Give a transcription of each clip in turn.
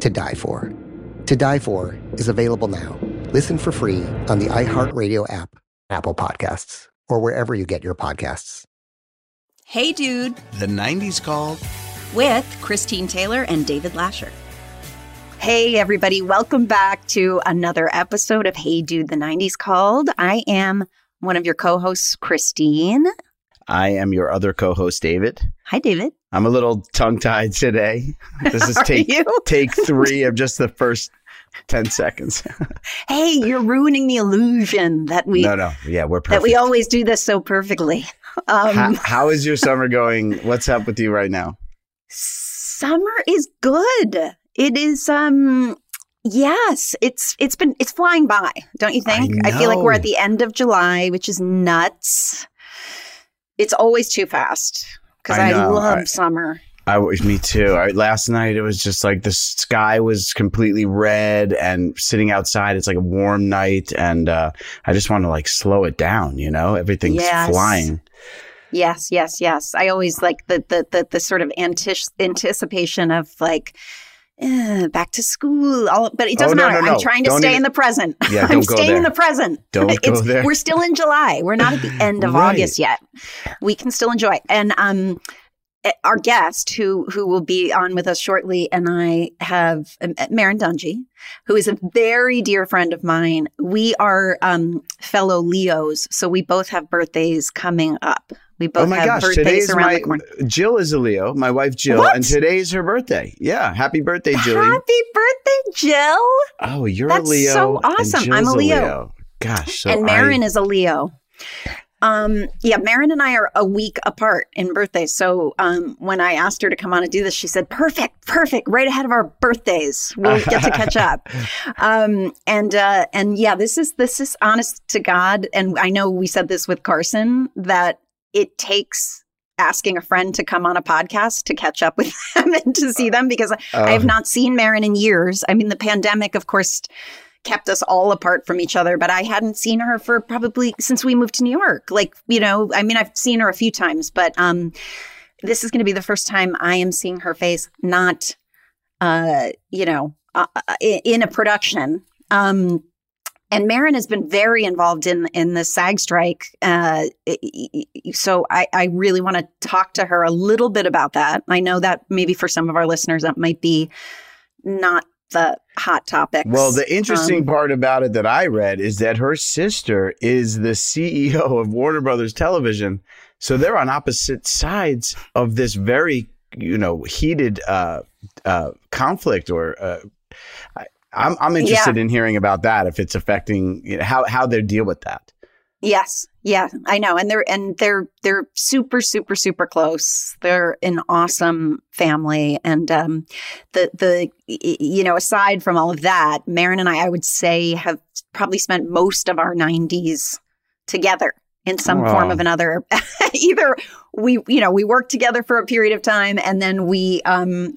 To Die For. To Die For is available now. Listen for free on the iHeartRadio app, Apple Podcasts, or wherever you get your podcasts. Hey Dude, The 90s called. with Christine Taylor and David Lascher. Hey everybody, welcome back to another episode of Hey Dude, the 90s called. I am one of your co-hosts, Christine. I am your other co host, David. Hi David. I'm a little tongue tied today. This is take, take three of just the first 10 seconds. Hey, you're ruining the illusion that we no, no. Yeah, we're perfect. that we always do this so perfectly. Um, how, how is your summer going? What's up with you right now? summer is good. It is um yes, it's it's been it's flying by, don't you think? I feel like we're at the end of July, which is nuts. It's always too fast because I I, love I- summer. I me too. I, last night it was just like the sky was completely red and sitting outside. It's like a warm night, and uh, I just want to like slow it down. You know, everything's Yes. flying. Yes, yes, yes. I always like the the the, the sort of antici- anticipation of like eh, back to school. All, but it Oh, doesn't no, matter. no, no. I'm trying to Don't stay even- in the present. Yeah, I'm staying in there. the present. Don't go there. We're still in July. We're not at the end of Right. August yet. We can still enjoy. And um, our guest, who who will be on with us shortly, and I have um, Merrin Dungey, who is a very dear friend of mine. We are um, fellow Leos, so we both have birthdays coming up. We both oh my have gosh! birthdays Today's around my the corner. Jill is a Leo. My wife Jill, What? and today's her birthday. Yeah, happy birthday, Jilly. Happy birthday, Jill! Oh, you're That's a Leo. so awesome. I'm a Leo. Gosh, so and Merrin I, is a Leo. Um, yeah, Merrin and I are a week apart in birthdays. So um, when I asked her to come on and do this, she said, "Perfect, perfect, right ahead of our birthdays. We'll get to catch up." Um, and uh, and yeah, this is this is honest to God. And I know we said this with Carson that it takes asking a friend to come on a podcast to catch up with them and to see them because I have not seen Merrin in years. I mean, the pandemic, of course, kept us all apart from each other, but I hadn't seen her for probably since we moved to New York. Like, you know, I mean, I've seen her a few times, but um, this is going to be the first time I am seeing her face, not, uh, you know, uh, uh, in a production. Um, and Merrin has been very involved in in the SAG strike. Uh, so I, I really want to talk to her a little bit about that. I know that maybe for some of our listeners that might be not the hot topics. Well, the interesting um, part about it that I read is that her sister is the CEO of Warner Brothers Television. So they're on opposite sides of this very, you know, heated uh, uh, conflict. Or uh, I, I'm I'm interested yeah. in hearing about that if it's affecting you know, how how they deal with that. Yes. Yeah, I know. And they're and they're they're super super super close. They're an awesome family and um the the you know, aside from all of that, Merrin and I I would say have probably spent most of our 90s together in some wow. form of another. Either we you know, we worked together for a period of time and then we um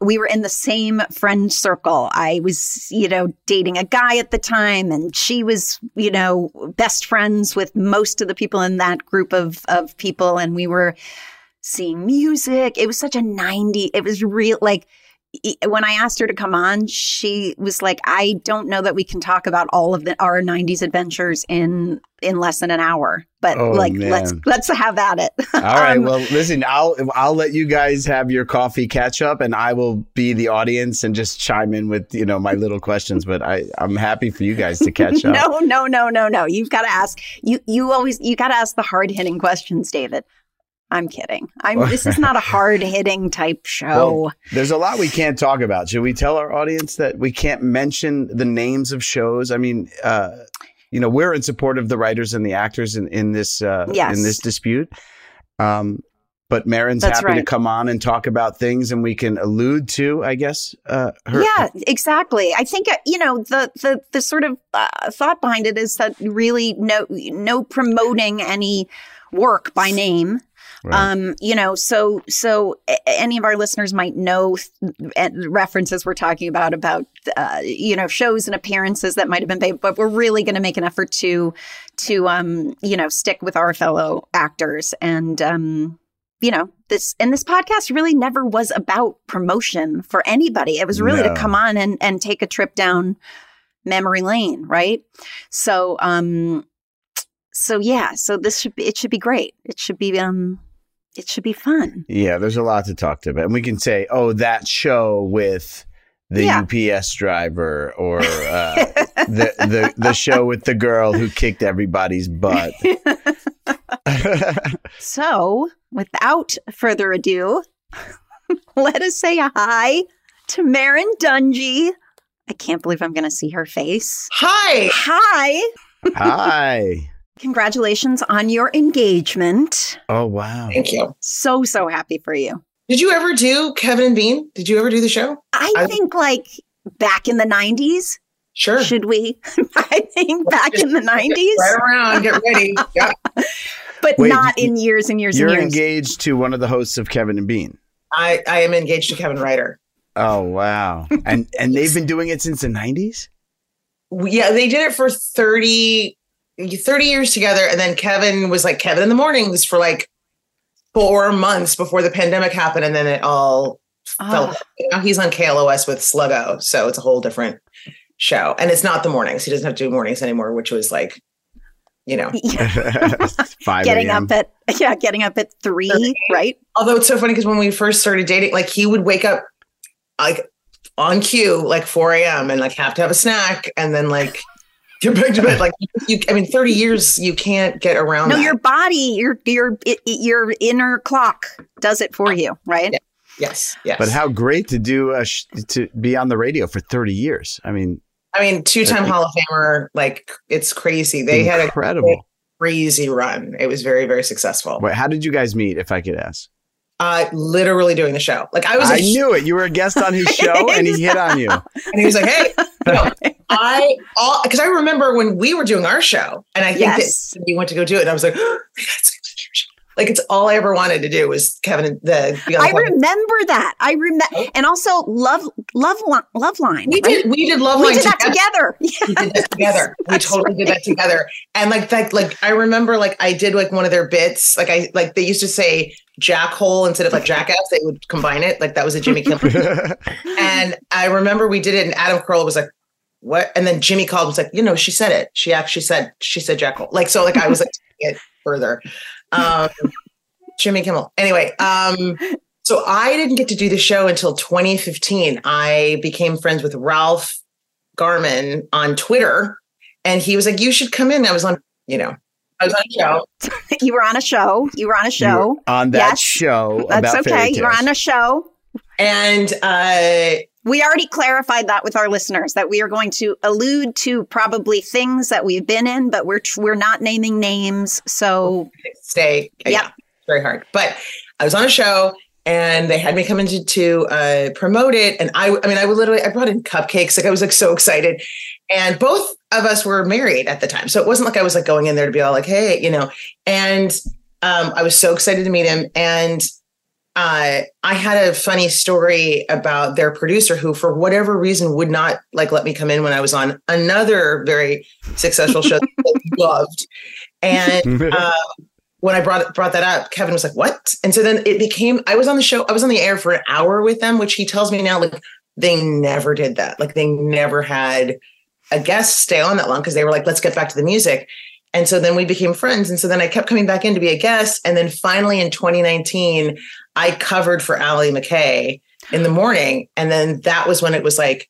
we were in the same friend circle. I was, you know, dating a guy at the time and she was, you know, best friends with most of the people in that group of of people and we were seeing music. It was such a 90 it was real like when I asked her to come on, she was like, "I don't know that we can talk about all of the, our '90s adventures in in less than an hour, but oh, like man. let's let's have at it." All right. um, well, listen, I'll I'll let you guys have your coffee catch up, and I will be the audience and just chime in with you know my little questions. But I I'm happy for you guys to catch up. no, no, no, no, no. You've got to ask you you always you got to ask the hard hitting questions, David. I'm kidding. I'm this is not a hard hitting type show. Well, there's a lot we can't talk about. Should we tell our audience that we can't mention the names of shows? I mean, uh, you know, we're in support of the writers and the actors in, in this uh, yes. in this dispute. Um, but That's happy right. to come on and talk about things, and we can allude to, I guess. Uh, her- yeah, exactly. I think uh, you know the the the sort of uh, thought behind it is that really no no promoting any work by name Right. Um, you know, so so any of our listeners might know references we're talking about about uh, you know shows and appearances that might have been made, but we're really going to make an effort to to um, you know stick with our fellow actors and um, you know this and this podcast really never was about promotion for anybody. It was really no. to come on and and take a trip down memory lane, right? So um so yeah, so this should be it should be great. It should be um it should be fun. Yeah, there's a lot to talk to about. And we can say, oh, that show with the yeah. UPS driver or uh, the, the the show with the girl who kicked everybody's butt. so, without further ado, let us say a hi to Merrin Dungey. I can't believe I'm going to see her face. Hi. Hi. Hi. Congratulations on your engagement. Oh, wow. Thank you. So, so happy for you. Did you ever do Kevin and Bean? Did you ever do the show? I, I think like back in the 90s. Sure. Should we? I think back in the 90s. Right around, get ready. Yeah. but Wait, not in years and years You're and years. engaged to one of the hosts of Kevin and Bean. I, I am engaged to Kevin Ryder. Oh wow. and and they've been doing it since the 90s? Yeah, they did it for 30 30 years together. And then Kevin was like Kevin in the mornings for like four months before the pandemic happened. And then it all oh. fell. Ah. Now he's on KLOS with Sluggo. So it's a whole different show. And it's not the mornings. He doesn't have to do mornings anymore, which was like, you know, getting up at, yeah, getting up at three, 30. right? Although it's so funny because when we first started dating, like he would wake up like on cue, like 4 a.m. and like have to have a snack. And then like, get back to bed. Like you, I mean, thirty years you can't get around. No, that. your body, your your your inner clock does it for you, right? Yeah. Yes, yes. But how great to do a sh- to be on the radio for thirty years. I mean, I mean, two time Hall of Famer. Like it's crazy. They incredible. had a crazy run. It was very very successful. Wait, how did you guys meet? If I could ask. Uh, literally doing the show. Like I was. I knew it. You were a guest on his show, and he hit on you. And he was like, "Hey, you know, I all because I remember when we were doing our show, and I think yes. that you went to go do it, and I was like, oh like it's all I ever wanted to do was Kevin the. I remember that. I remember, and also love, love, love line. We right? did. We did love we line. Did that together. Yes. We did that together. We totally right. did that together. And like that, like I remember, like I did like one of their bits. Like I like they used to say jackhole instead of like jackass. They would combine it. Like that was a Jimmy Kimmel. and I remember we did it, and Adam Carolla was like, what? And then Jimmy called and was like, you know, she said it. She actually said, she said Jekyll. Like, so like I was like, it further. Um, Jimmy Kimmel. Anyway, um, so I didn't get to do the show until 2015. I became friends with Ralph Garman on Twitter, and he was like, "You should come in." I was on, you know, I was on a show. you were on a show. You were on a show. on that Yes. show. That's about okay. You were on a show. And uh, We already clarified that with our listeners that we are going to allude to probably things that we've been in, but we're tr- we're not naming names. So stay. Yeah. very hard. But I was on a show and they had me come in to, to uh, promote it. And I, I mean, I would literally, I brought in cupcakes. Like I was like so excited. And both of us were married at the time. So it wasn't like I was like going in there to be all like, hey, you know, and um, I was so excited to meet him. And uh, I had a funny story about their producer who, for whatever reason, would not like let me come in when I was on another very successful show that I loved. And uh, when I brought brought that up, Kevin was like, "What?" And so then it became. I was on the show. I was on the air for an hour with them, which he tells me now, like they never did that. Like they never had a guest stay on that long because they were like, "Let's get back to the music." And so then we became friends. And so then I kept coming back in to be a guest. And then finally in 2019, I covered for Allie McKay in the morning. And then that was when it was like,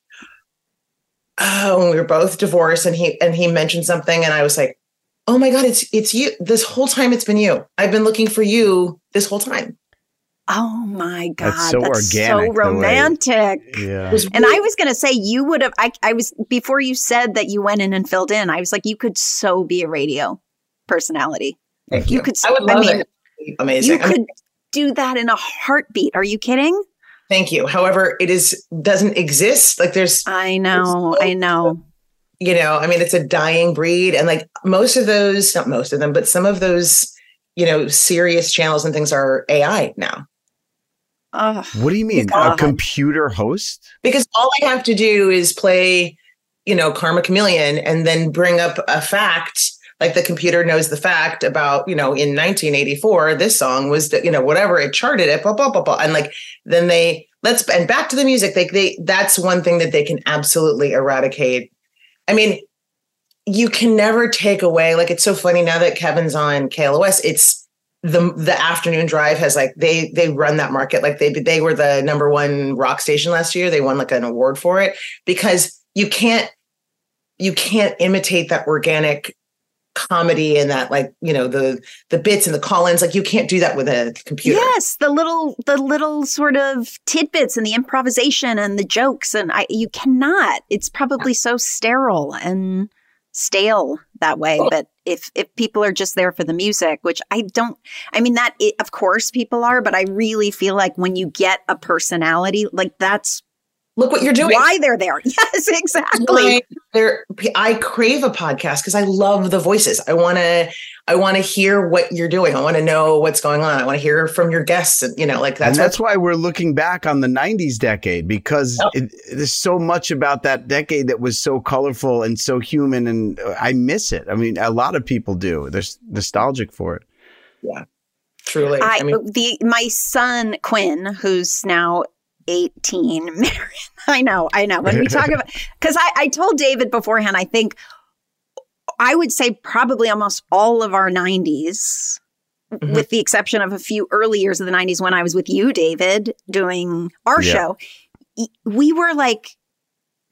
oh, we were both divorced. And he and he mentioned something, and I was like, oh my God, it's it's you. This whole time it's been you. I've been looking for you this whole time. Oh my god, That's so organic, so romantic. yeah. And I was going to say you would have. I, I was before you said that you went in and filled in. I was like, you could so be a radio personality. Thank you you. could- I would I love mean, it. Amazing. You I mean, could do that in a heartbeat. Are you kidding? thank you. However, it is doesn't exist. Like there's I know. I know. you know, I mean, it's a dying breed. And like most of those, not most of them, but some of those, you know, Sirius channels and things are AI now. Ugh. What do you mean? A computer host? Because all I have to do is play, you know, Karma Chameleon and then bring up a fact. Like the computer knows the fact about, you know, in 1984, this song was, the, you know, whatever it charted it, blah, blah, blah, blah. And like, then they, let's, and back to the music. They, they, that's one thing that they can absolutely eradicate. I mean, you can never take away, like, it's so funny now that Kevin's on KLOS, it's, the the afternoon drive has like they they run that market. Like they they were the number one rock station last year. They won like an award for it because you can't you can't imitate that organic comedy and that like you know the the bits and the call-ins. Like you can't do that with a computer. Yes, the little the little sort of tidbits and the improvisation and the jokes and I you cannot. It's probably so sterile and stale that way, oh. but if if people are just there for the music, which I don't I mean that it, of course people are, but I really feel like when you get a personality, like that's look what you're doing why they're there. Yes, exactly. Why there I crave a podcast because I love the voices. I want to I want to hear what you're doing. I want to know what's going on. I want to hear from your guests and you know like that's and that's why we're looking back on the 90s decade because Oh. it, there's so much about that decade that was so colorful and so human and uh, I miss it. I mean, a lot of people do. They're nostalgic for it. Yeah. Truly I, I mean the my son Quinn, who's now 18, I know, I know. When we talk about because I, I told David beforehand, I think I would say probably almost all of our 90s, Mhm. with the exception of a few early years of the 90s when I was with you, David, doing our Yeah. show, we were like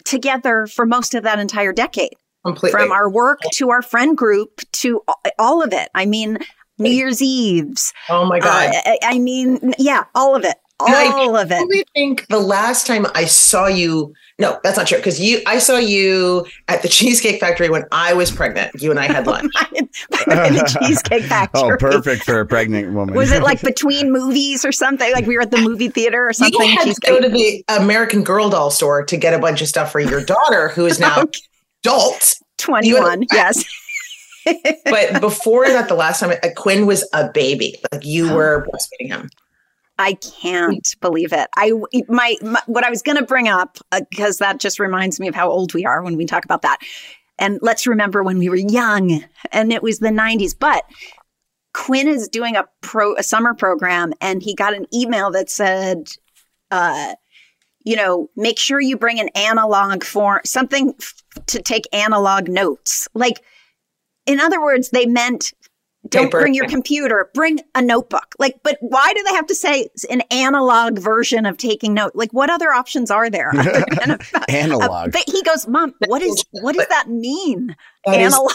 together for most of that entire decade completely from our work to our friend group to all of it. I mean, New Year's Eves. oh my god Uh, I, I mean, yeah, all of it. And I All of it. really think the last time I saw you, no, that's not true. Because you, I saw you at the Cheesecake Factory when I was pregnant. You and I had lunch. the Cheesecake Factory. Oh, perfect for a pregnant woman. Was it like between movies or something? Like we were at the movie theater or something? You had to go to the American Girl doll store to get a bunch of stuff for your daughter, who is now Okay. adult. 21, yes. But before that, the last time, uh, Quinn was a baby. Like you were breastfeeding him. I can't believe it. I my, my what I was going to bring up because that just reminds me of how old we are when we talk about that. And let's remember when we were young and it was the 90s, but Quinn is doing a pro a summer program and he got an email that said uh you know, make sure you bring an analog form, something f- to take analog notes. Like, in other words, they meant don't Paper. bring your computer, bring a notebook. Like, but why do they have to say it's an analog version of taking note? Like, what other options are there? other a- Analog. Uh, but he goes, Mom, what is what does that mean? That is Analog.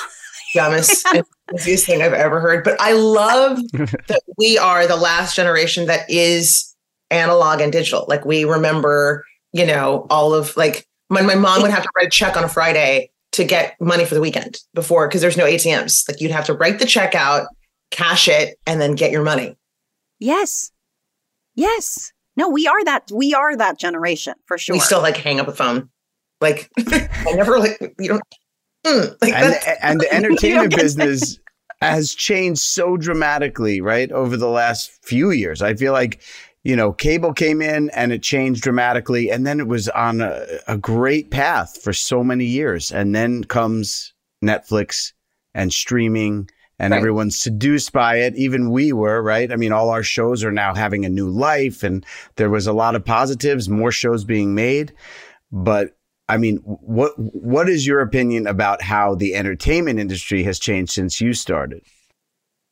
dumbest and easiest thing I've ever heard. But I love that we are the last generation that is analog and digital. Like we remember, you know, all of like when my mom would have to write a check on a Friday to get money for the weekend before because there's no ATMs. Like you'd have to write the check out, cash it, and then get your money. Yes. Yes. No, we are that we are that generation for sure. We still like hang up a phone. Like I never like you don't mm, like and, and the entertainment business has changed so dramatically, right, over the last few years. I feel like, you know, cable came in and it changed dramatically, and then it was on a, a great path for so many years. And then comes Netflix and streaming, and Right. everyone's seduced by it. Even we were, right? I mean, all our shows are now having a new life, and there was a lot of positives, more shows being made. But I mean, what what is your opinion about how the entertainment industry has changed since you started?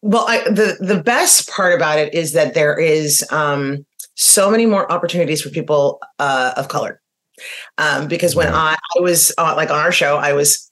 Well, I, the the best part about it is that there is um, so many more opportunities for people uh, of color. Um, because when I, I was uh, like on our show, I was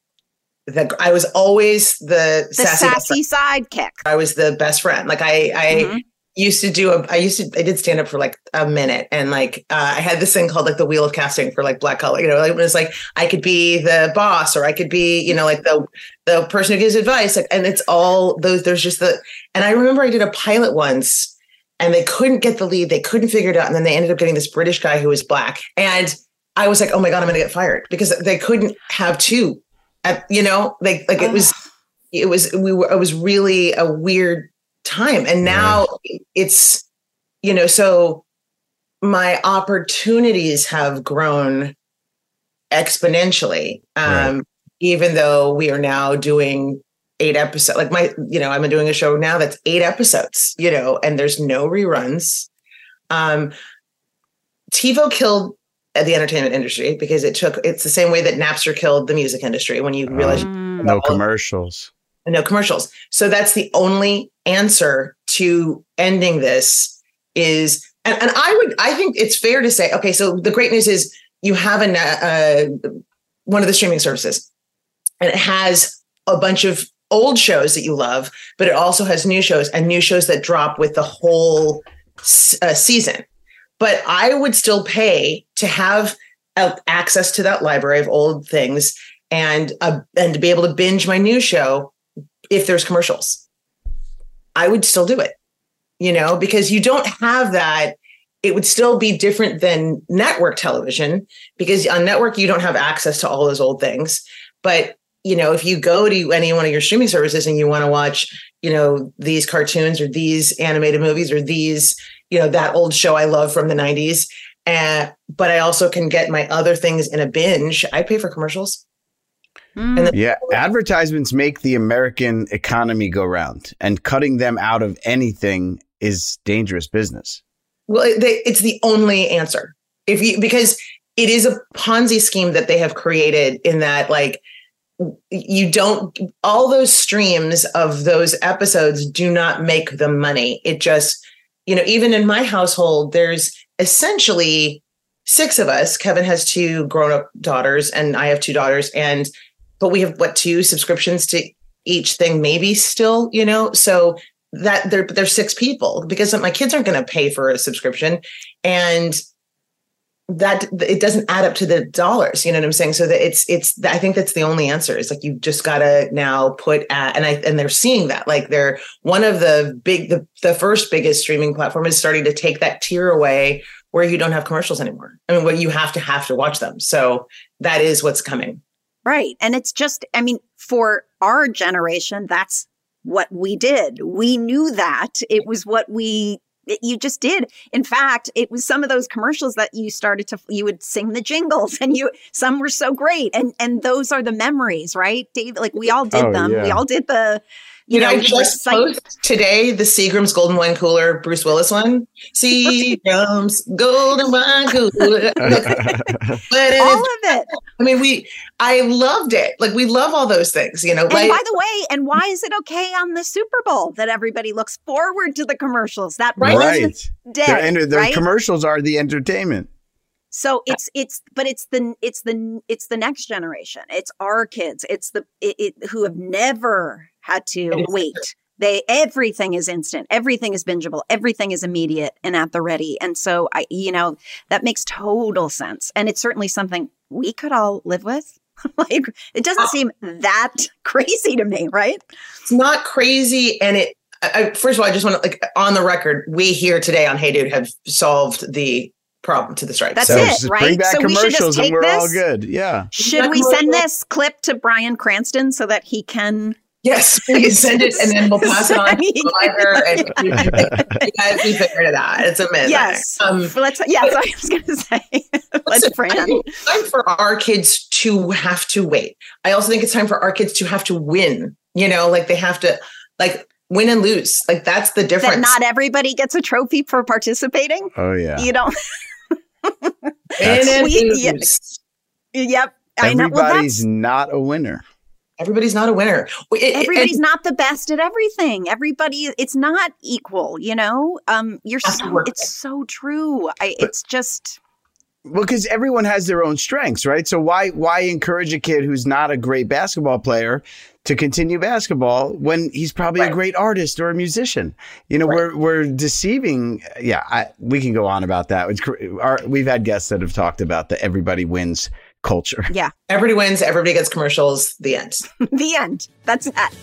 the I was always the, the sassy. sassy sidekick. I was the best friend. Like I, I Mhm. Used to do a, I used to, I did stand up for like a minute, and like uh, I had this thing called like the wheel of casting for like black color. You know, like it was like I could be the boss, or I could be, you know, like the the person who gives advice. Like, and it's all those. There's just the, and I remember I did a pilot once, and they couldn't get the lead. They couldn't figure it out, and then they ended up getting this British guy who was black, and I was like, oh my god, I'm going to get fired because they couldn't have two. At you know, like like it was it was we were it was really a weird time. And now it's you know so my opportunities have grown exponentially um even though we are now doing eight episodes like my you know i'm doing a show now that's eight episodes you know and there's no reruns. Um tivo killed the entertainment industry because it took it's the same way that napster killed the music industry when you realize Mm. No Well- commercials. No commercials. So that's the only answer to ending this is, and, and I would, I think it's fair to say, okay, so the great news is you have a, uh, one of the streaming services and it has a bunch of old shows that you love, but it also has new shows and new shows that drop with the whole uh, season. But I would still pay to have access to that library of old things and uh, and to be able to binge my new show if there's commercials. I would still do it, you know, because you don't have that. It would still be different than network television because on network you don't have access to all those old things. But you know, if you go to any one of your streaming services and you want to watch, you know, these cartoons or these animated movies or these, you know, that old show I love from the 90s, and eh, but I also can get my other things in a binge, I pay for commercials. Mm. And Yeah, advertisements make the American economy go round, and cutting them out of anything is dangerous business. Well, they, it's the only answer. If you because it is a Ponzi scheme that they have created in that like you don't all those streams of those episodes do not make the money. It just you know even in my household there's essentially six of us. Kevin has two grown up daughters and I have two daughters and but we have what two subscriptions to each thing maybe still, you know. So that there there's six people because my kids aren't going to pay for a subscription and that it doesn't add up to the dollars you know what i'm saying? So that it's it's i think that's the only answer. Is like you just gotta now put at and i and they're seeing that like they're one of the big the, the first biggest streaming platform is starting to take that tier away where you don't have commercials anymore. I mean where you have to have to watch them. So that is what's coming Right. And it's just, I mean, for our generation, that's what we did. We knew that. It was what we, you just did. In fact, it was some of those commercials that you started to, you would sing the jingles and you, some were so great. And, and those are the memories, right? Dave, like we all did Oh, them. We all did the, You, know, know, just post today the Seagram's Golden Wine Cooler, Bruce Willis one. Seagram's Golden Wine Cooler. but all it, of it. I mean, we, I loved it. Like we love all those things, you know. And Like, by the way, and why is it okay on the Super Bowl that everybody looks forward to the commercials that one Right. day, Their, enter- their right? commercials are the entertainment. So it's it's but it's the it's the it's the next generation. It's our kids. It's the it, it who have never had to wait. They everything is instant. Everything is bingeable. Everything is immediate and at the ready. And so I you know that makes total sense. And it's certainly something we could all live with. like it doesn't ah. seem that crazy to me, right? it's not crazy and it I, I- first of all i just want to like on the record we here today on hey dude have solved the problem to the strike That's so it, just right? bring back So we should just commercials and take we're all good. Yeah. Should we send this clip to Bryan Cranston so that he can yes please send it and then we'll pass it on to the provider and you guys we figured it out it's amazing Yes. um let's yes, I was gonna say let's Listen, I Fran. think it's time for our kids to have to wait. I also think it's time for our kids to have to win. You know, like they have to like win and lose. Like that's the difference. That not everybody gets a trophy for participating. Oh yeah. You don't win and We- lose. Yep. I know. Well, Everybody's not a winner. Everybody's not a winner. It- it- everybody's and not the best at everything. Everybody it's not equal, you know? Um you're so work it's so true. I it's just Well, because everyone has their own strengths, right? So why why encourage a kid who's not a great basketball player to continue basketball when he's probably a great artist or a musician? You know, Right. we're we're deceiving. Yeah, I, we can go on about that. It's, our, we've had guests that have talked about the everybody wins culture. Yeah. Everybody wins, everybody gets commercials, the end. the end. That's that.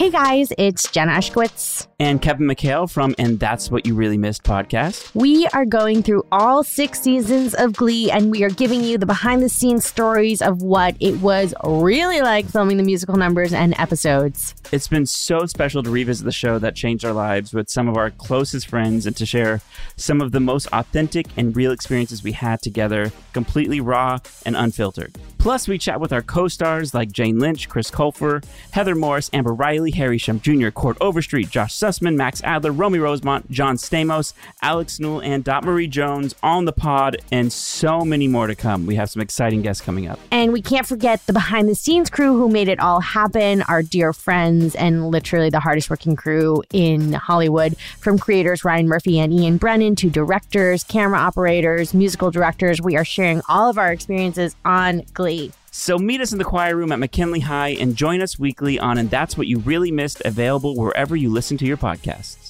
Hey guys, it's Jenna Ushkowitz. and Kevin McHale from And That's What You Really Missed podcast. We are going through all six seasons of Glee and we are giving you the behind the scenes stories of what it was really like filming the musical numbers and episodes. It's been so special to revisit the show that changed our lives with some of our closest friends and to share some of the most authentic and real experiences we had together, completely raw and unfiltered. Plus, we chat with our co stars like Jane Lynch, Chris Colfer, Heather Morris, Amber Riley, Harry Shum Jr., Chord Overstreet, Josh Sussman, Max Adler, Romy Rosemont, John Stamos, Alex Newell, and Dot Marie Jones on the pod, and so many more to come. We have some exciting guests coming up. And we can't forget the behind the scenes crew who made it all happen, our dear friends, and literally the hardest working crew in Hollywood, from creators Ryan Murphy and Ian Brennan to directors, camera operators, musical directors. We are sharing all of our experiences on Glee. So meet us in the choir room at McKinley High and join us weekly on And That's What You Really Missed, available wherever you listen to your podcasts.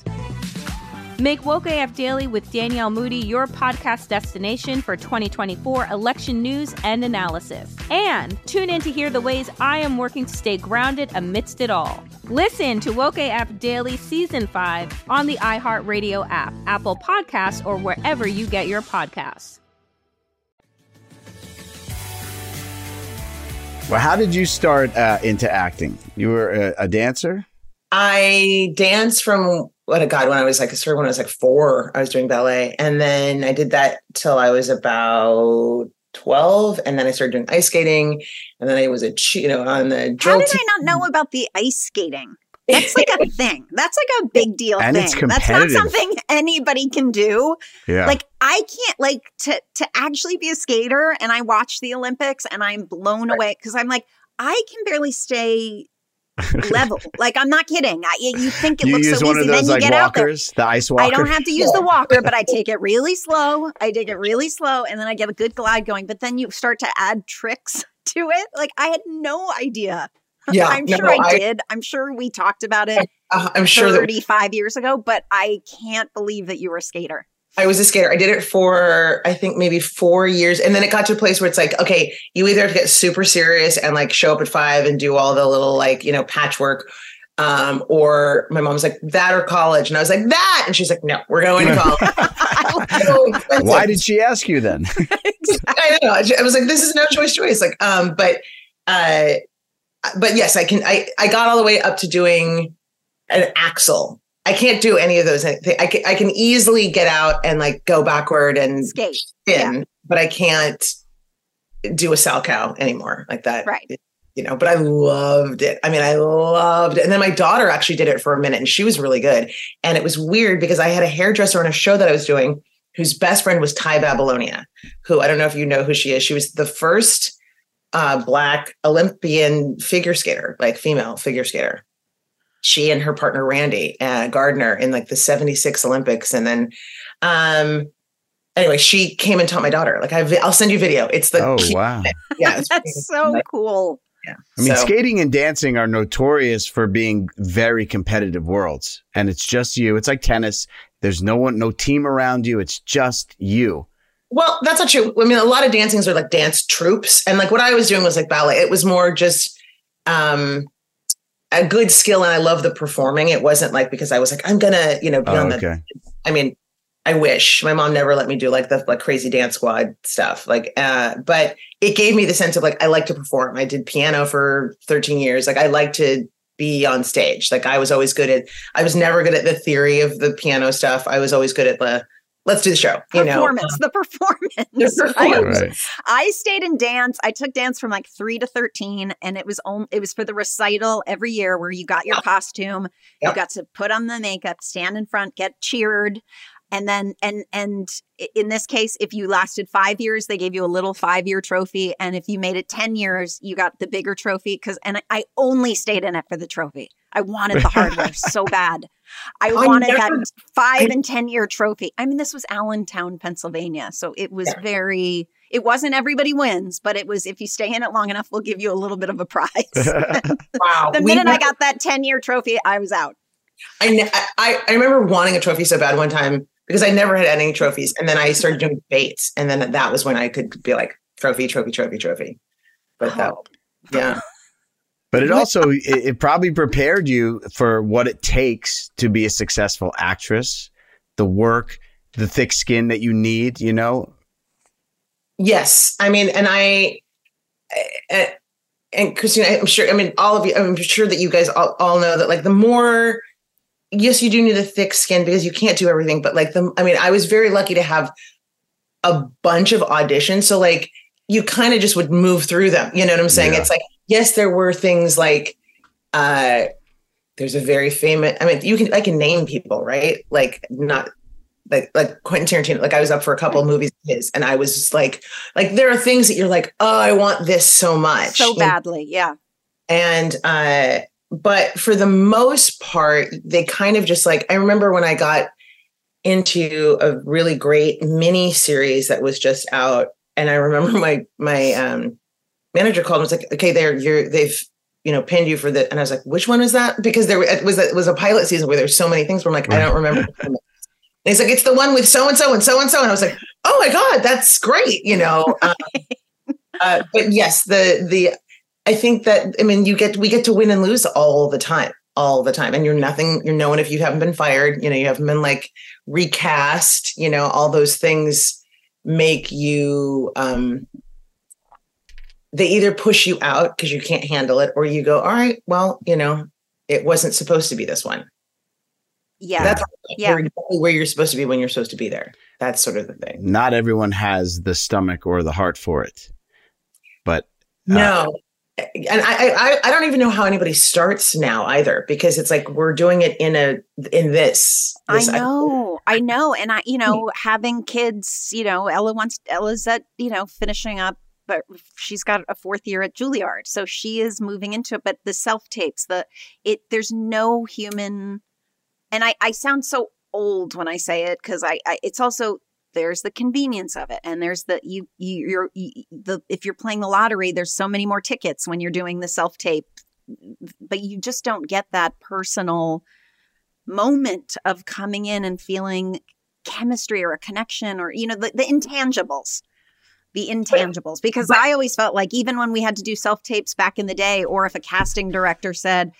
Make Woke AF Daily with Danielle Moody your podcast destination for 2024 election news and analysis. And tune in to hear the ways I am working to stay grounded amidst it all. Listen to Woke AF Daily Season 5 on the iHeartRadio app, Apple Podcasts, or wherever you get your podcasts. Well, how did you start uh, into acting? You were a, a dancer? I danced from what a god when I was like sort of when I was like four. I was doing ballet, and then I did that till I was about twelve, and then I started doing ice skating, and then I was a you know on the How did team. I not know about the ice skating? That's like a thing. That's like a big deal And thing. That's not something anybody can do. Yeah. Like I can't like to to actually be a skater and I watch the Olympics and I'm blown away because I'm like I can barely stay level. like I'm not kidding. I, you think it you looks so one easy, of those then you like get out there. walkers, the ice walker. I don't have to use the walker, but I take it really slow. I take it really slow, and then I get a good glide going. But then you start to add tricks to it. Like I had no idea. Yeah, I'm no, sure I, I- did. I'm sure we talked about it. Uh, I'm sure that 35 years ago, but I can't believe that you were a skater. I was a skater. I did it for I think maybe four years, and then it got to a place where it's like, okay, you either have to get super serious and like show up at five and do all the little like you know patchwork, um, or my mom was like that or college, and I was like that, and she's like, no, we're going to college. So. Why did she ask you then? I don't know. I was like, this is no choice choice. Like, um, but, uh, but yes, I can. I I got all the way up to doing an axel. I can't do any of those. I can I can easily get out and like go backward and skate, spin, but I can't do a salchow anymore like that. Right. You know, but I loved it. I mean, I loved it. And then my daughter actually did it for a minute and she was really good. And it was weird because I had a hairdresser on a show that I was doing whose best friend was Tai Babilonia, who I don't know if you know who she is. She was the first uh, black Olympian figure skater, like female figure skater. She and her partner Randy uh, Gardner in like the 76 Olympics. And then um anyway, she came and taught my daughter. Like I've, I'll send you video. It's the Oh, cute- wow. Yeah, it's That's so cool. Yeah. I mean, So- skating and dancing are notorious for being very competitive worlds. And it's just you. It's like tennis. There's no one, no team around you. It's just you. Well, that's not true. I mean, a lot of dancings are like dance troupes. And like what I was doing was like ballet. It was more just um a good skill and I love the performing. It wasn't like because I was like, I'm gonna, you know, be Oh, on okay. the I mean, I wish my mom never let me do like the like crazy dance squad stuff. Like uh, but it gave me the sense of like I like to perform. I did piano for 13 years. Like I like to be on stage. Like I was always good at I was never good at the theory of the piano stuff. I was always good at the let's do the show. You know. performance, the performance. The right? I stayed in dance. I took dance from like three to thirteen, and it was only it was for the recital every year where you got your costume, you got to put on the makeup, stand in front, get cheered, and then and and in this case, if you lasted five years, they gave you a little five year trophy, and if you made it ten years, you got the bigger trophy. Because and I- I only stayed in it for the trophy. I wanted the hardware so bad. I I wanted never- that five I- and 10 year trophy. I mean, this was Allentown, Pennsylvania. So it was very, it wasn't everybody wins, but it was if you stay in it long enough, we'll give you a little bit of a prize. wow. the We minute I got that 10 year trophy, I was out. I, ne- I I remember wanting a trophy so bad one time because I never had any trophies, and then I started doing debates, and then that was when I could be like trophy, trophy, trophy, trophy. But that, yeah, But it also it, it probably prepared you for what it takes to be a successful actress, the work, the thick skin that you need, you know? yes. I mean, and I, uh, and Christina, I'm sure. I mean, all of you. I'm sure that you guys all, all know that like the more. Yes, you do need a thick skin because you can't do everything. But like the, I mean, I was very lucky to have a bunch of auditions. So like you kind of just would move through them. You know what I'm saying? Yeah. It's like, yes, there were things like uh there's a very famous I mean, you can I can name people, right? Like not like like Quentin Tarantino. Like I was up for a couple of movies of his and I was just like like there are things that you're like, oh, I want this so much. So badly. Yeah. And uh but for the most part, they kind of just like I remember when I got into a really great mini series that was just out. And I remember my my um manager called and was like, okay, they're you're they've you know pinned you for the and I was like, which one is that? Because there it was it was a pilot season where there's so many things where I'm like, I don't remember. And he's like, it's the one with so and so and so and so. And I was like, oh my God, that's great, you know. Um, uh, but yes, the the I think that I mean you get we get to win and lose all the time, all the time, and you're nothing. You're no one if you haven't been fired. You know, you haven't been like recast. You know, all those things make you. um They either push you out because you can't handle it, or you go, all right, well, you know, it wasn't supposed to be this one. Yeah. That's Yeah. exactly where you're supposed to be when you're supposed to be there. That's sort of the thing. Not everyone has the stomach or the heart for it. But uh, No. And I, I I don't even know how anybody starts now either because it's like we're doing it in a in this. I this- know, I know, and I, you know, having kids, you know, Ella wants Ella's at, you know, finishing up, but she's got a fourth year at Juilliard, so she is moving into it. But the self tapes, the it, there's no human, and I, I sound so old when I say it because I, I, it's also there's the convenience of it, and there's the you, you you're you, the if you're playing the lottery, there's so many more tickets when you're doing the self tape, but you just don't get that personal moment of coming in and feeling chemistry or a connection or you know the, the intangibles the intangibles because i always felt like even when we had to do self tapes back in the day or if a casting director said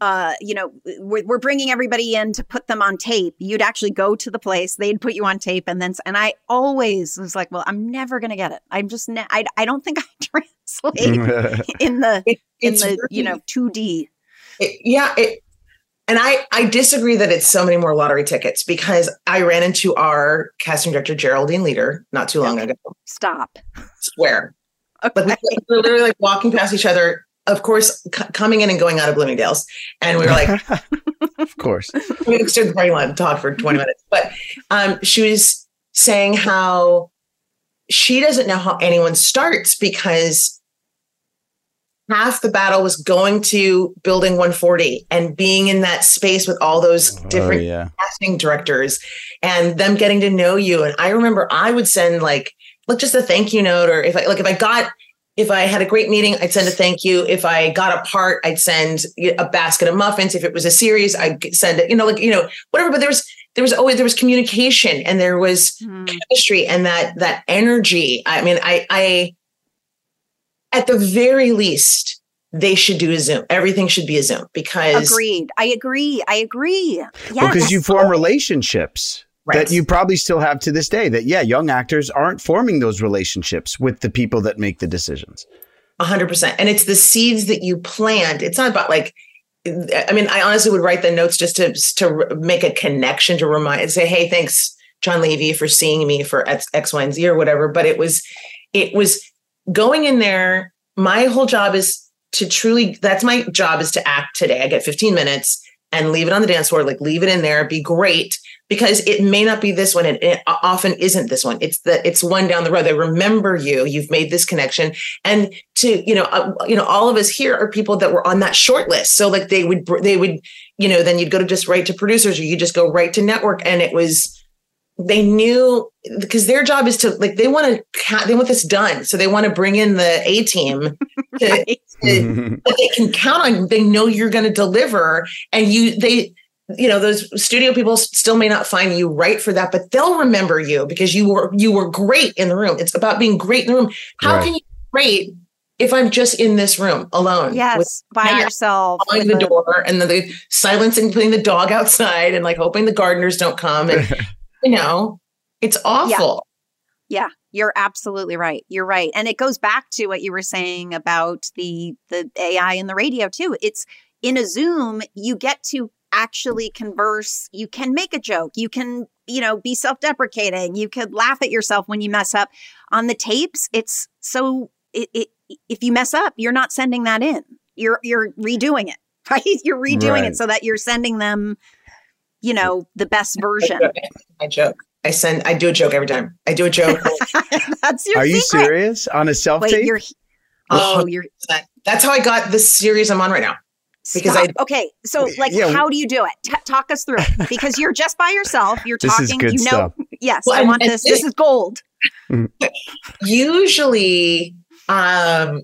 uh, you know, we're, we're bringing everybody in to put them on tape. You'd actually go to the place, they'd put you on tape, and then, and I always was like, well, I'm never gonna get it. I'm just, ne- I, I don't think I translate in the, in it's the, you know, 2D. It- yeah, it, and I I disagree that it's so many more lottery tickets because I ran into our casting director Geraldine Leder not too long ago. Stop. Swear. Like we we were literally like walking past each other. Of course, c- coming in and going out of Bloomingdale's, and we were like, of course. we stood in the parking lot and talked for 20 minutes. But um, she was saying how she doesn't know how anyone starts because half the battle was going to building 140 and being in that space with all those oh, different Oh, yeah. casting directors and them getting to know you. And I remember I would send like, like just a thank you note, or if I like if I got if I had a great meeting, I'd send a thank you. If I got a part, I'd send a basket of muffins. If it was a series, I'd send it, you know, like, you know, whatever. But there was, there was always, there was communication and there was mm. chemistry and that, that energy. I mean, I, I, at the very least, they should do a Zoom. Everything should be a Zoom because agreed. I agree. I agree. Well, because you form relationships Right. that you probably still have to this day. That yeah, young actors aren't forming those relationships with the people that make the decisions. A hundred percent. And it's the seeds that you plant. It's not about like, I mean, I honestly would write the notes just to to make a connection to remind and say, hey, thanks, John Levy, for seeing me for X, X, Y, and Z or whatever. But it was, it was going in there. My whole job is to truly. That's my job is to act today. I get 15 minutes and leave it on the dance floor. Like leave it in there. Be great because it may not be this one and it often isn't this one it's the it's one down the road they remember you you've made this connection and to you know uh, you know all of us here are people that were on that short list so like they would they would you know then you'd go to just right to producers or you just go right to network and it was they knew because their job is to like they want to they want this done. So they want to bring in the a team to, to, that they can count on they know you're going to deliver and you they you know those studio people still may not find you right for that but they'll remember you because you were you were great in the room. It's about being great in the room. How Right. can you be great if i'm just in this room alone Yes, by Matt yourself, following with the door and then the silencing putting the dog outside and like hoping the gardeners don't come and you know it's awful Yeah, you're absolutely right. You're right. And it goes back to what you were saying about the the AI and the radio too. It's in a Zoom, you get to actually converse, you can make a joke, you can, you know, be self-deprecating, you could laugh at yourself when you mess up. On the tapes, it's so it, it if you mess up, you're not sending that in. You're you're redoing it. Right? You're redoing Right. it so that you're sending them, you know, the best version. I joke. I send. I do a joke every time. I do a joke. That's your Are you serious on a self Wait, tape? you're oh, you're That's how I got this series I'm on right now. Because Stop. I okay, so like, Yeah. how do you do it? T- talk us through it because you're just by yourself. You're This is talking. good you know, stuff. yes, Well, I and- want and this. this- This is gold. usually um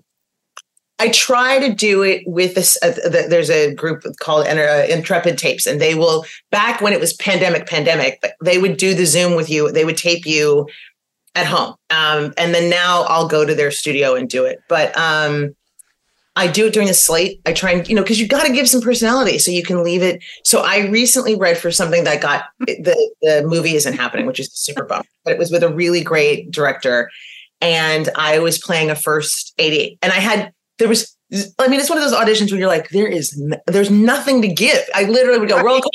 I try to do it with this. Uh, th- there's a group called uh, Intrepid Tapes, and they will. Back when it was pandemic, pandemic, they would do the Zoom with you. They would tape you at home, um, and then now I'll go to their studio and do it. But um, I do it during the slate. I try and you know because you got to give some personality so you can leave it. So I recently read for something that got the the movie isn't happening, which is super bum, but it was with a really great director, and I was playing a first AD, and I had there was. I mean, it's one of those auditions where you're like, there is, n- there's nothing to give. I literally would go, roll call.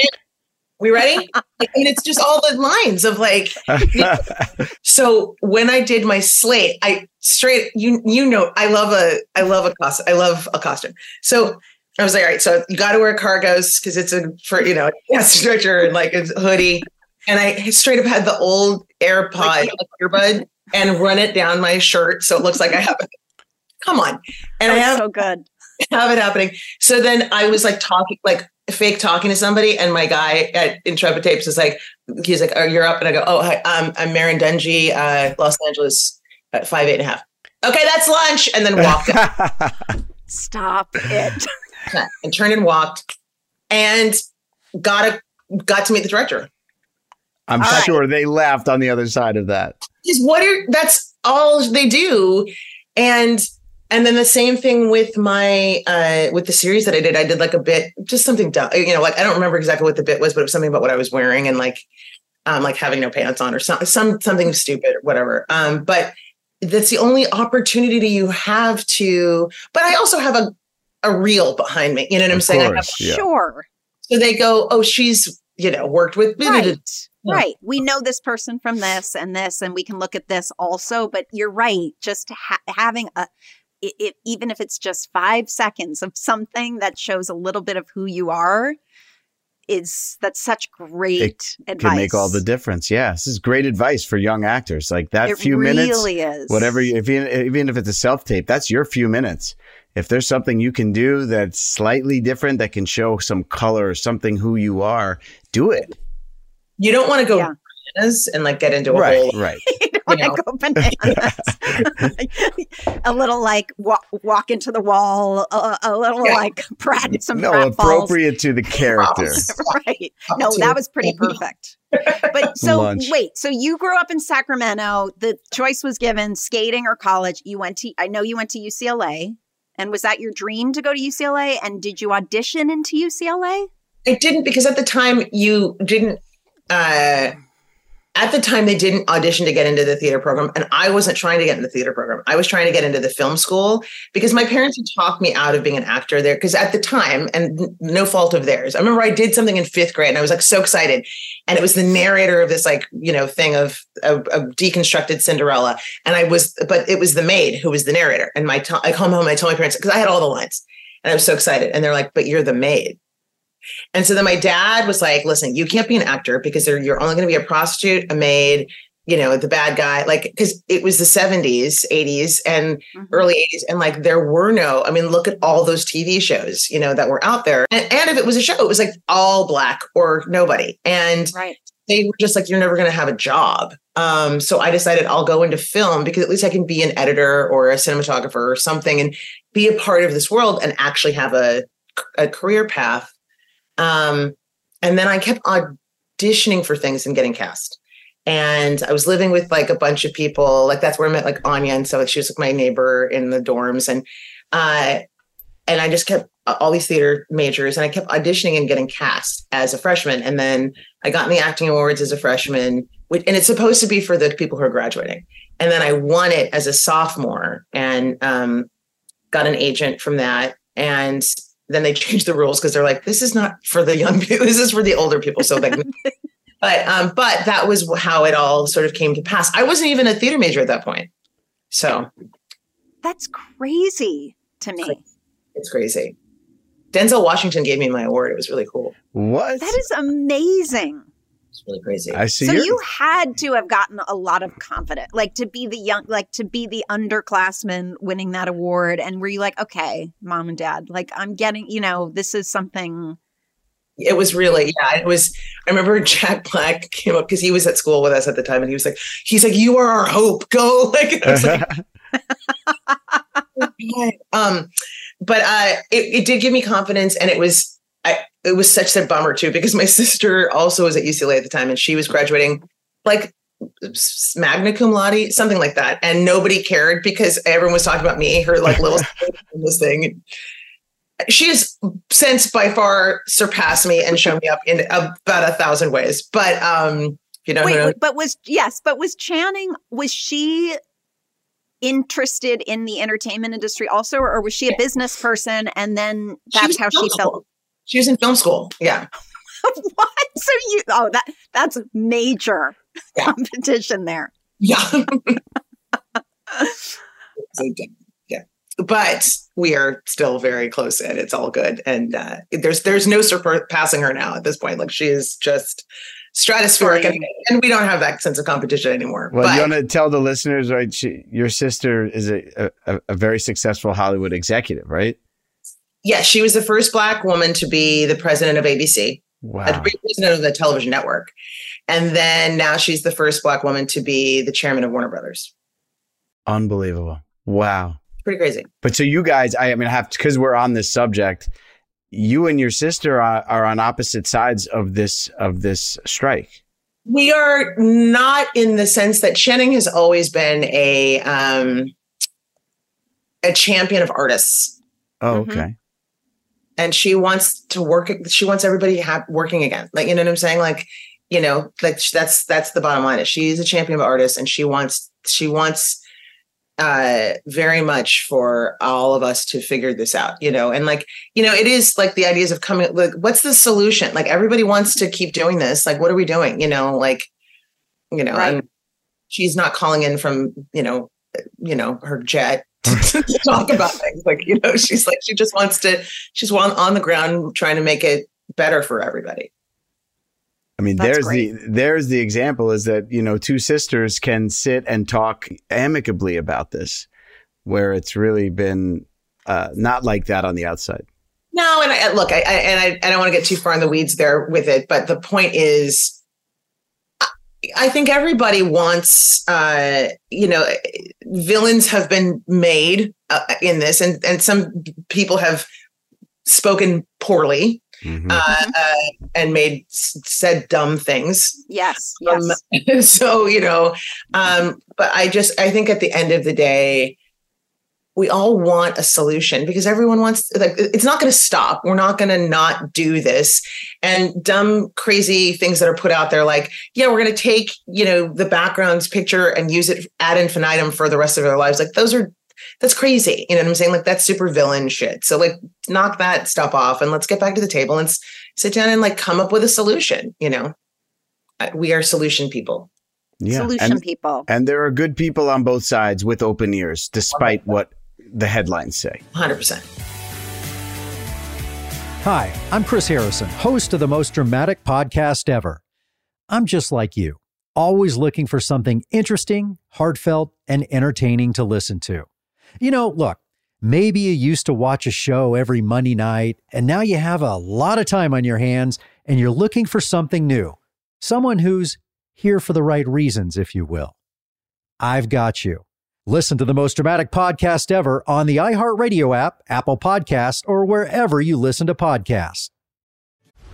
We ready? I mean, it's just all the lines of like, so when I did my slate, I straight you you know I love a I love a costume I love a costume. So I was like, all right, so you got to wear cargos because it's a for you know a stretcher and like a hoodie, and I straight up had the old AirPod like, earbud and run it down my shirt so it looks like I have. It. Come on, and I have so good. have it happening. So then I was like talking, like fake talking to somebody, and my guy at Intrepid Tapes is like, he's like, "Oh, you're up," and I go, "Oh, hi, um, I'm Merrin Dungey, uh, Los Angeles, at five eight and a half." Okay, that's lunch, and then walked Stop it. and turned and walked, and got a got to meet the director. I'm All right. sure they laughed on the other side of that. Is what are that's all they do, and and then the same thing with my uh with the series that I did. I did like a bit, just something dumb, you know, like I don't remember exactly what the bit was, but it was something about what I was wearing and like um like having no pants on or some, some something stupid or whatever. Um, but that's the only opportunity you have to. But I also have a a reel behind me. You know what I'm Of saying? I have- yeah. Sure. So they go, oh, she's you know worked with Right. Right. We know this person from this and this, and we can look at this also. But you're right. Just ha- having a, it, it, even if it's just five seconds of something that shows a little bit of who you are, is that's such great It advice. can make all the difference. Yeah, this is great advice for young actors. Like that It few minutes, is. whatever. You, if you, even if it's a self tape, that's your few minutes. If there's something you can do that's slightly different, that can show some color or something who you are, do it. You don't want to go bananas and like get into a Right, whole right. want to go bananas. a little like walk, walk into the wall, a, a little like prat, some No, pratfalls. appropriate to the character. right. No, that was pretty perfect. But so Lunch. wait, so you grew up in Sacramento. The choice was given skating or college. You went to I know you went to UCLA. And was that your dream to go to UCLA? And did you audition into UCLA? I didn't because at the time you didn't uh at the time they didn't audition to get into the theater program and i wasn't trying to get in the theater program. I was trying to get into the film school because my parents had talked me out of being an actor there because at the time and no fault of theirs i remember i did something in fifth grade and i was like so excited and it was the narrator of this like you know thing of a, deconstructed cinderella and i was but it was the maid who was the narrator and my t- i come home i told my parents because i had all the lines and i was so excited and they're like but you're the maid and so then my dad was like, listen, you can't be an actor because you're only going to be a prostitute, a maid, you know, the bad guy. Like, because it was the 70s, 80s, and mm-hmm. early 80s. And like, there were no, I mean, look at all those TV shows, you know, that were out there. And, and if it was a show, it was like all black or nobody. And right. they were just like, you're never going to have a job. Um, so I decided I'll go into film because at least I can be an editor or a cinematographer or something and be a part of this world and actually have a, a career path um, and then I kept auditioning for things and getting cast. And I was living with like a bunch of people. Like that's where I met like Anya. And so she was like my neighbor in the dorms. And uh and I just kept all these theater majors and I kept auditioning and getting cast as a freshman. And then I got in the acting awards as a freshman, which, and it's supposed to be for the people who are graduating. And then I won it as a sophomore and um, got an agent from that. And then they changed the rules because they're like, this is not for the young people. This is for the older people. So like, but um, but that was how it all sort of came to pass. I wasn't even a theater major at that point. So that's crazy to me. It's crazy. Denzel Washington gave me my award. It was really cool. What? That is amazing. It's really crazy. I see. So you had to have gotten a lot of confidence, like to be the young, like to be the underclassman winning that award. And were you like, okay, mom and dad, like I'm getting, you know, this is something. It was really, yeah. It was. I remember Jack Black came up because he was at school with us at the time, and he was like, he's like, you are our hope. Go, like, I was like um, but uh, it, it did give me confidence, and it was I, it was such a bummer too because my sister also was at UCLA at the time and she was graduating like magna cum laude, something like that, and nobody cared because everyone was talking about me, her like little this thing. She has since by far surpassed me and shown me up in about a thousand ways. But um, you know, Wait, but was yes, but was Channing was she interested in the entertainment industry also, or was she a business person and then that's how she felt? She was in film school. Yeah. what? So you? Oh, that that's major yeah. competition there. Yeah. yeah. But we are still very close, and it's all good. And uh, there's there's no surpassing her now at this point. Like she is just stratospheric, and, and, we don't have that sense of competition anymore. Well, but, you want to tell the listeners, right? She, your sister is a, a, a very successful Hollywood executive, right? Yes, she was the first Black woman to be the president of ABC, wow. the president of the television network. And then now she's the first Black woman to be the chairman of Warner Brothers. Unbelievable. Wow. Pretty crazy. But so you guys, I, I mean, I have because we're on this subject, you and your sister are, are on opposite sides of this of this strike. We are not in the sense that Channing has always been a um, a champion of artists. Oh, mm-hmm. okay. And she wants to work she wants everybody ha- working again. Like you know what i'm saying? Like you know like that's that's the bottom line is she's a champion of artists and she wants she wants uh very much for all of us to figure this out you know? And like you know it is like the ideas of coming like what's the solution? Like everybody wants to keep doing this. Like what are we doing? You know like you know right. and she's not calling in from you know you know her jet to talk about things. Like, you know, she's like, she just wants to, she's on, on the ground trying to make it better for everybody. I mean, That's there's great. the there's the example is that you know two sisters can sit and talk amicably about this, where it's really been uh, not like that on the outside. No, and I, look, I, I and I, I don't want to get too far in the weeds there with it, but the point is, I think everybody wants, uh, you know, villains have been made uh, in this, and and some people have spoken poorly mm-hmm. uh, uh, and made said dumb things. Yes, um, yes. so you know, um, but I just I think at the end of the day, we all want a solution because everyone wants like it's not going to stop. We're not going to not do this. And dumb crazy things that are put out there like yeah we're going to take you know the backgrounds picture and use it ad infinitum for the rest of their lives. Like those are that's crazy. You know what i'm saying? Like that's super villain shit. So like knock that stuff off and let's get back to the table and sit down and like come up with a solution you know? We are solution people. Yeah. Solution and, people. And there are good people on both sides with open ears, despite what the headlines say. 100%. Hi, I'm Chris Harrison, host of the most dramatic podcast ever. I'm just like you, always looking for something interesting, heartfelt, and entertaining to listen to. You know, look, maybe you used to watch a show every Monday night, and now you have a lot of time on your hands and you're looking for something new. Someone who's here for the right reasons, if you will. I've got you. Listen to the most dramatic podcast ever on the iHeartRadio app, Apple Podcast, or wherever you listen to podcasts.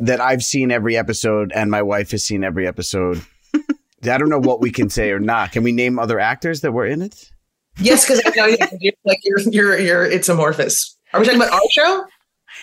that I've seen every episode and my wife has seen every episode? I don't know what we can say or not. Can we name other actors that were in it? Yes, because I know you're, like you're you're you're it's amorphous. Are we talking about our show?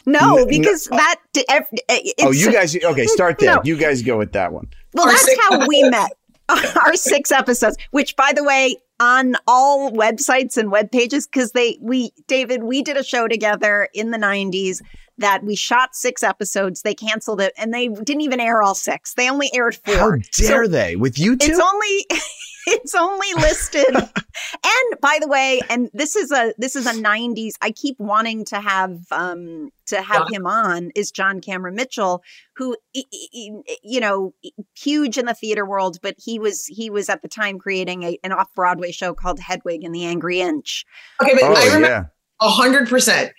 No, because no. that eh, it's, oh, you guys. Okay, start there. No. You guys go with that one. Well, that's how we met. Our six episodes, which by the way, on all websites and web pages, because they we David, we did a show together in the nineties that we shot six episodes. They canceled it and they didn't even air all six. They only aired four. How dare So they? With you two? It's only it's only listed. and by the way, and this is a this is a 90s. I keep wanting to have um to have him on is John Cameron Mitchell, who you know, huge in the theater world, but he was he was at the time creating a, an off-Broadway show called Hedwig and the Angry Inch. Okay, but Oh, I remember a hundred percent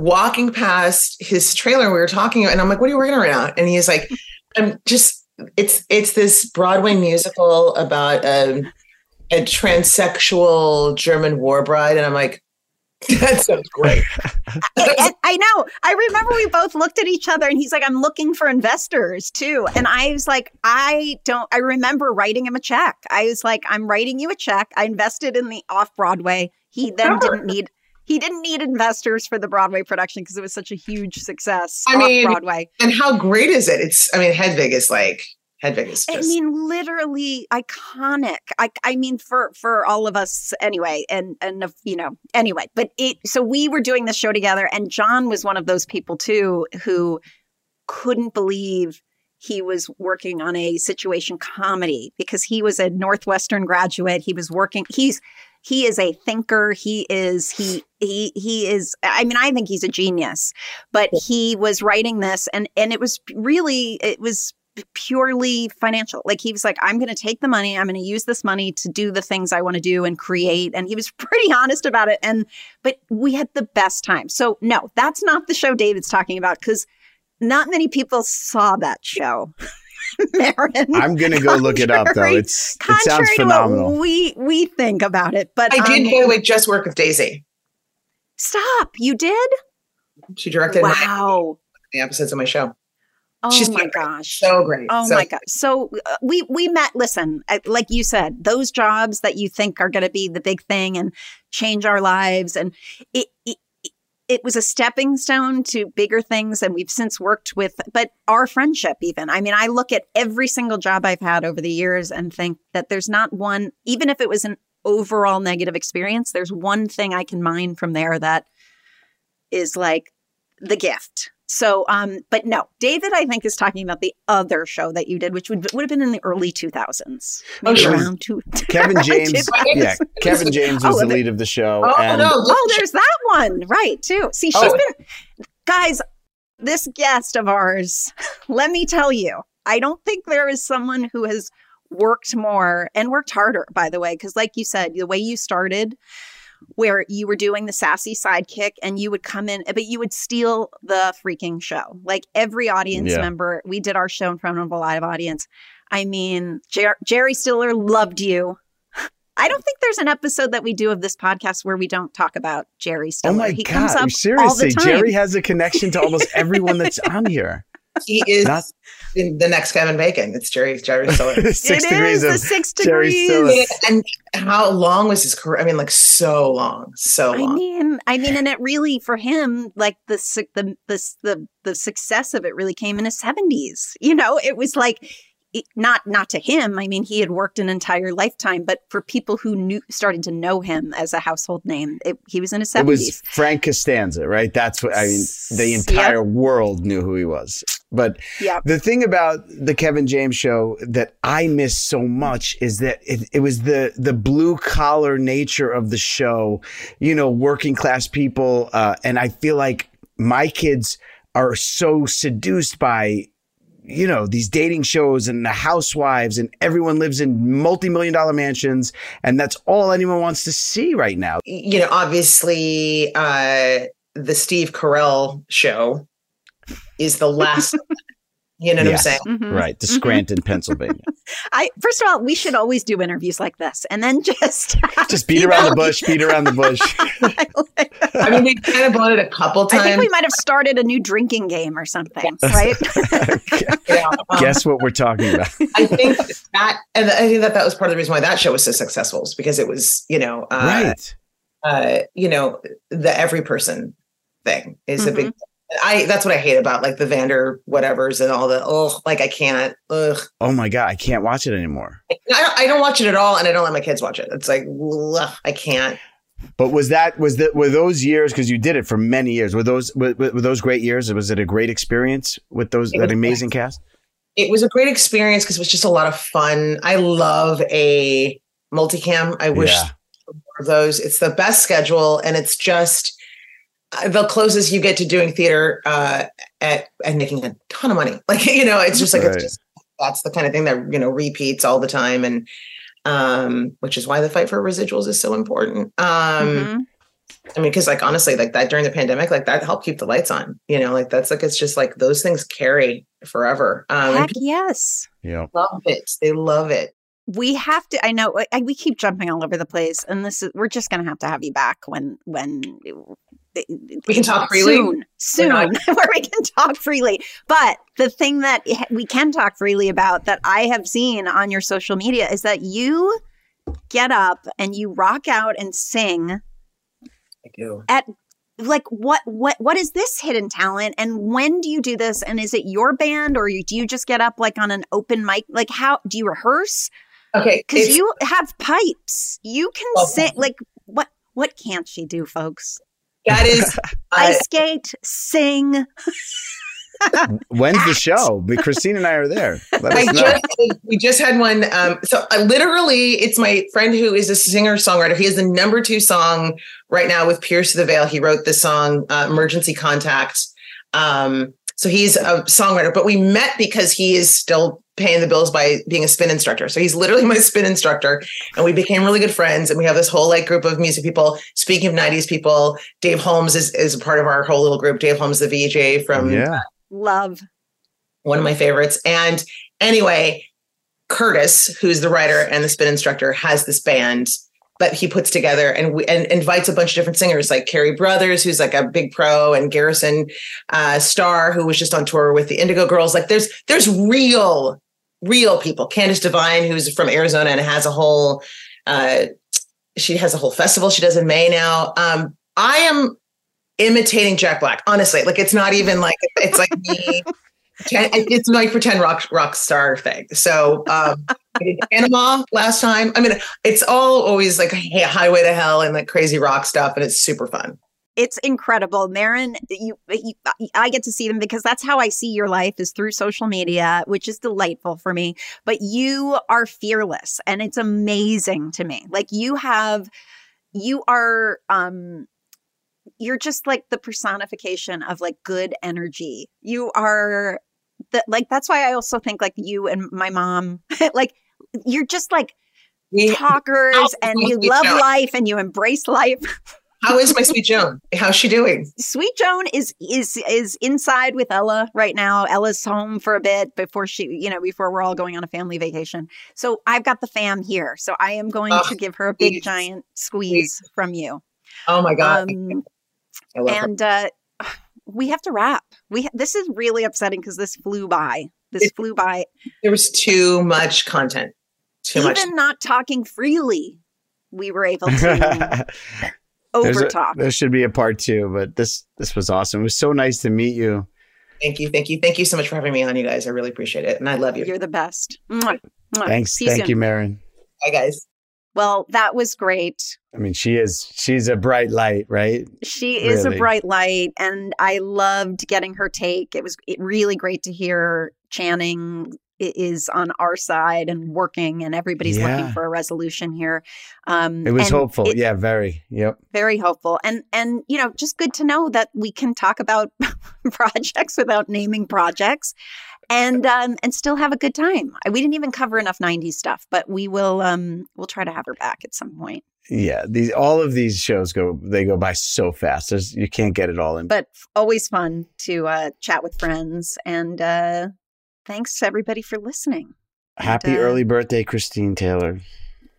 walking past his trailer. We were talking, and I'm like, "What are you working on right now?" And he's like, "I'm just." It's it's this Broadway musical about a, a transsexual German war bride, and I'm like, "That sounds great." I know. I remember we both looked at each other and he's like, I'm looking for investors too. And I was like, I don't, I remember writing him a check. I was like, I'm writing you a check. I invested in the off Broadway. He then didn't need, he didn't need investors for the Broadway production because it was such a huge success I mean, Broadway. and how great is it? It's I mean, Hedwig is like Hedwig is I mean, literally iconic. I, I mean, for for all of us anyway, and and you know, anyway. But it. So we were doing this show together, and John was one of those people too who couldn't believe he was working on a situation comedy because he was a Northwestern graduate. He was working. He's he is a thinker. He is he he he is. I mean, I think he's a genius. But he was writing this, and and it was really it was purely financial. Like he was like, I'm going to take the money. I'm going to use this money to do the things I want to do and create. And he was pretty honest about it. And but we had the best time. So no, that's not the show David's talking about because not many people saw that show. Merrin. I'm gonna go look it up though. Contrary- It's it contrary sounds to phenomenal. what we we think about it, but I did, um, by the way, just work with Daisy. stop. You did? She directed my- Wow. the episodes of my show. Oh She's my so great. gosh. So great. Oh So- my gosh. So uh, we we met listen, uh, like you said, those jobs that you think are going to be the big thing and change our lives and it, it it was a stepping stone to bigger things and we've since worked with but our friendship even. I mean i look at every single job i've had over the years and think that there's not one even if it was an overall negative experience there's one thing i can mine from there that is like the gift so um but no david i think is talking about the other show that you did which would, would have been in the early 2000s maybe sure. around two Kevin James, yeah, Kevin James was Oh, the the- lead of the show. Oh, and no. Oh, there's that one. Right, too. See, she's Oh. been guys, this guest of ours, let me tell you, I don't think there is someone who has worked more and worked harder, by the way, because like you said, the way you started where you were doing the sassy sidekick and you would come in, but you would steal the freaking show. Like every audience Yeah. member, we did our show in front of a live audience. I mean, Jer- Jerry Stiller loved you. I don't think there's an episode that we do of this podcast where we don't talk about Jerry Stiller. oh my he comes up god, all seriously, the time. Jerry has a connection to almost everyone that's on here. He is Not- in the next Kevin Bacon. It's Jerry Jerry Stiller. Six It degrees is the of six Jerry degrees. Stiller. and how long was his career? I mean, like so long, so long. I mean, I mean, and it really for him, like the the the the the success of it really came in his seventies. You know, it was like it- not not to him. I mean, he had worked an entire lifetime, but for people who knew started to know him as a household name, it, he was in his seventies. It was Frank Costanza, right? That's what I mean. The entire world knew who he was. But Yep. the thing about the Kevin James show that I miss so much is that it, it was the the blue collar nature of the show. You know, working class people, uh, and I feel like my kids are so seduced by you know these dating shows and the housewives and everyone lives in multi-million dollar mansions and that's all anyone wants to see right now you know, obviously, uh, the Steve Carell show is the last. you know what Yes. I'm saying? Mhm. right to scranton pennsylvania I first of all, we should always do interviews like this, and then just just beat around the bush beat around the bush I mean, we kind of blown it a couple times. I think we might have started a new drinking game or something, right? guess what we're talking about I think that, and I think that that was part of the reason why that show was so successful, is because it was, you know, uh, right uh, you know, the every person thing is a big. I that's what I hate about like the Vander whatevers and all the oh like I can't ugh oh my god i can't watch it anymore I don't, I don't watch it at all and I don't let my kids watch it. It's like ugh, I can't. But was that was that were those years because you did it for many years were those were, were those great years was it a great experience with those It that amazing cast It was a great experience because it was just a lot of fun. I love a multicam. I wish Yeah. more of those. It's the best schedule, and it's just uh, the closest you get to doing theater uh, at and making a ton of money. Like you know, it's just like Right. it's just that's the kind of thing that you know repeats all the time, and um, which is why the fight for residuals is so important. Um, Mhm. I mean, because like honestly, like that during the pandemic, like that helped keep the lights on. You know, like that's like it's just like those things carry forever. Um, Heck yes. yeah love it. They love it. we have to i know I, we keep jumping all over the place and this is we're just gonna have to have you back when when We can talk freely. soon soon not- where we can talk freely but the thing that we can talk freely about that i have seen on your social media is that you get up and you rock out and sing I do. at like what what what is this hidden talent and when do you do this and is it your band or you, do you just get up like on an open mic like how do you rehearse Okay, because you have pipes you can Oh. sing like what what can't she do folks That is ice skate sing when's the show but christine and i are there Let us know. just we just had one. Um, so uh, literally, it's my friend who is a singer songwriter. He has the number two song right now with Pierce the Veil. He wrote the song uh, "Emergency Contact." Um, so he's a songwriter, but we met because he is still paying the bills by being a spin instructor. So he's literally my spin instructor, and we became really good friends. And we have this whole like group of music people. Speaking of '90s people, Dave Holmes is is part of our whole little group. Dave Holmes, the VJ from yeah love one of my favorites. And anyway, Curtis, who's the writer and the spin instructor, has this band that he puts together and we, and invites a bunch of different singers like Carrie Brothers, who's like a big pro, and Garrison uh, Starr, who was just on tour with the Indigo Girls. Like there's there's real real people. Candice Devine, who's from Arizona and has a whole uh, she has a whole festival she does in May now. Um, I am imitating Jack Black. Honestly, like it's not even like it's like me. Ten, it's my pretend rock rock star thing. So um, Panama last time. I mean, it's all always like hey, highway to hell and like crazy rock stuff, and it's super fun. it's incredible merrin you, you i get to see them because that's how i see your life is through social media which is delightful for me but you are fearless and it's amazing to me like you have you are um you're just like the personification of like good energy you are the, like that's why i also think like you and my mom like you're just like talkers and you love know. life and you embrace life How is my sweet Joan? How's she doing? Sweet Joan is is is inside with Ella right now. Ella's home for a bit before she, you know, before we're all going on a family vacation. So I've got the fam here. So I am going Oh, to give her a big please. giant squeeze from you. Oh my god! Um, love her. and uh we have to wrap. We ha- this is really upsetting because this flew by. This flew by. There was too much content. Too much Even much. not talking freely, we were able to There's over a- there should be a part two, but this this was awesome. It was so nice to meet you. Thank you. Thank you. Thank you so much for having me on, you guys. I really appreciate it. And I love you. You're the best. Mwah. Mwah. Thanks. See Thank soon. you, Merrin. Bye, guys. Well, that was great. I mean, she is she's a bright light, right? She is a bright light, and I loved getting her take. It was really great to hear Channing is on our side and working, and everybody's looking for a resolution here. Um, It was hopeful. it- yeah, very. Yep. very hopeful, and and you know, just good to know that we can talk about projects without naming projects. And um, and still have a good time. We didn't even cover enough '90s stuff, but we will um, we'll try to have her back at some point. Yeah. These all of these shows go they go by so fast. There's you can't get it all in. but always fun to uh, chat with friends. And uh, thanks to everybody for listening. Happy and, uh, early birthday, Christine Taylor.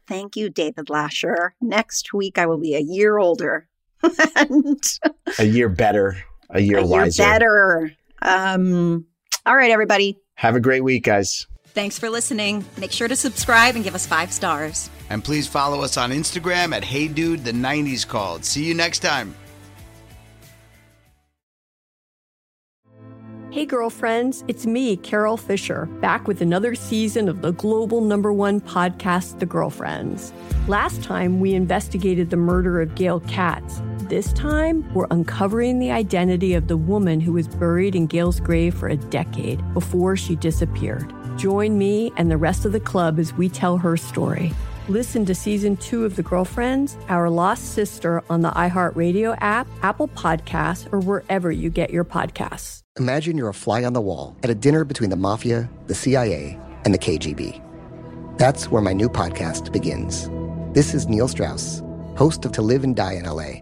Thank you, David Lascher. Next week, I will be a year older and A year better. A year a year wiser. better. Um, all right, everybody. Have a great week, guys. Thanks for listening. Make sure to subscribe and give us five stars. And please follow us on Instagram at Hey Dude the 90s Called. See you next time. Hey, girlfriends, it's me, Carole Fisher, back with another season of the global number one podcast, The Girlfriends. Last time, we investigated the murder of Gail Katz. This time, we're uncovering the identity of the woman who was buried in Gail's grave for a decade before she disappeared. Join me and the rest of the club as we tell her story. Listen to season two of The Girlfriends, Our Lost Sister on the iHeartRadio app, Apple Podcasts, or wherever you get your podcasts. Imagine you're a fly on the wall at a dinner between the mafia, the CIA, and the KGB. That's where my new podcast begins. This is Neil Strauss, host of To Live and Die in LA.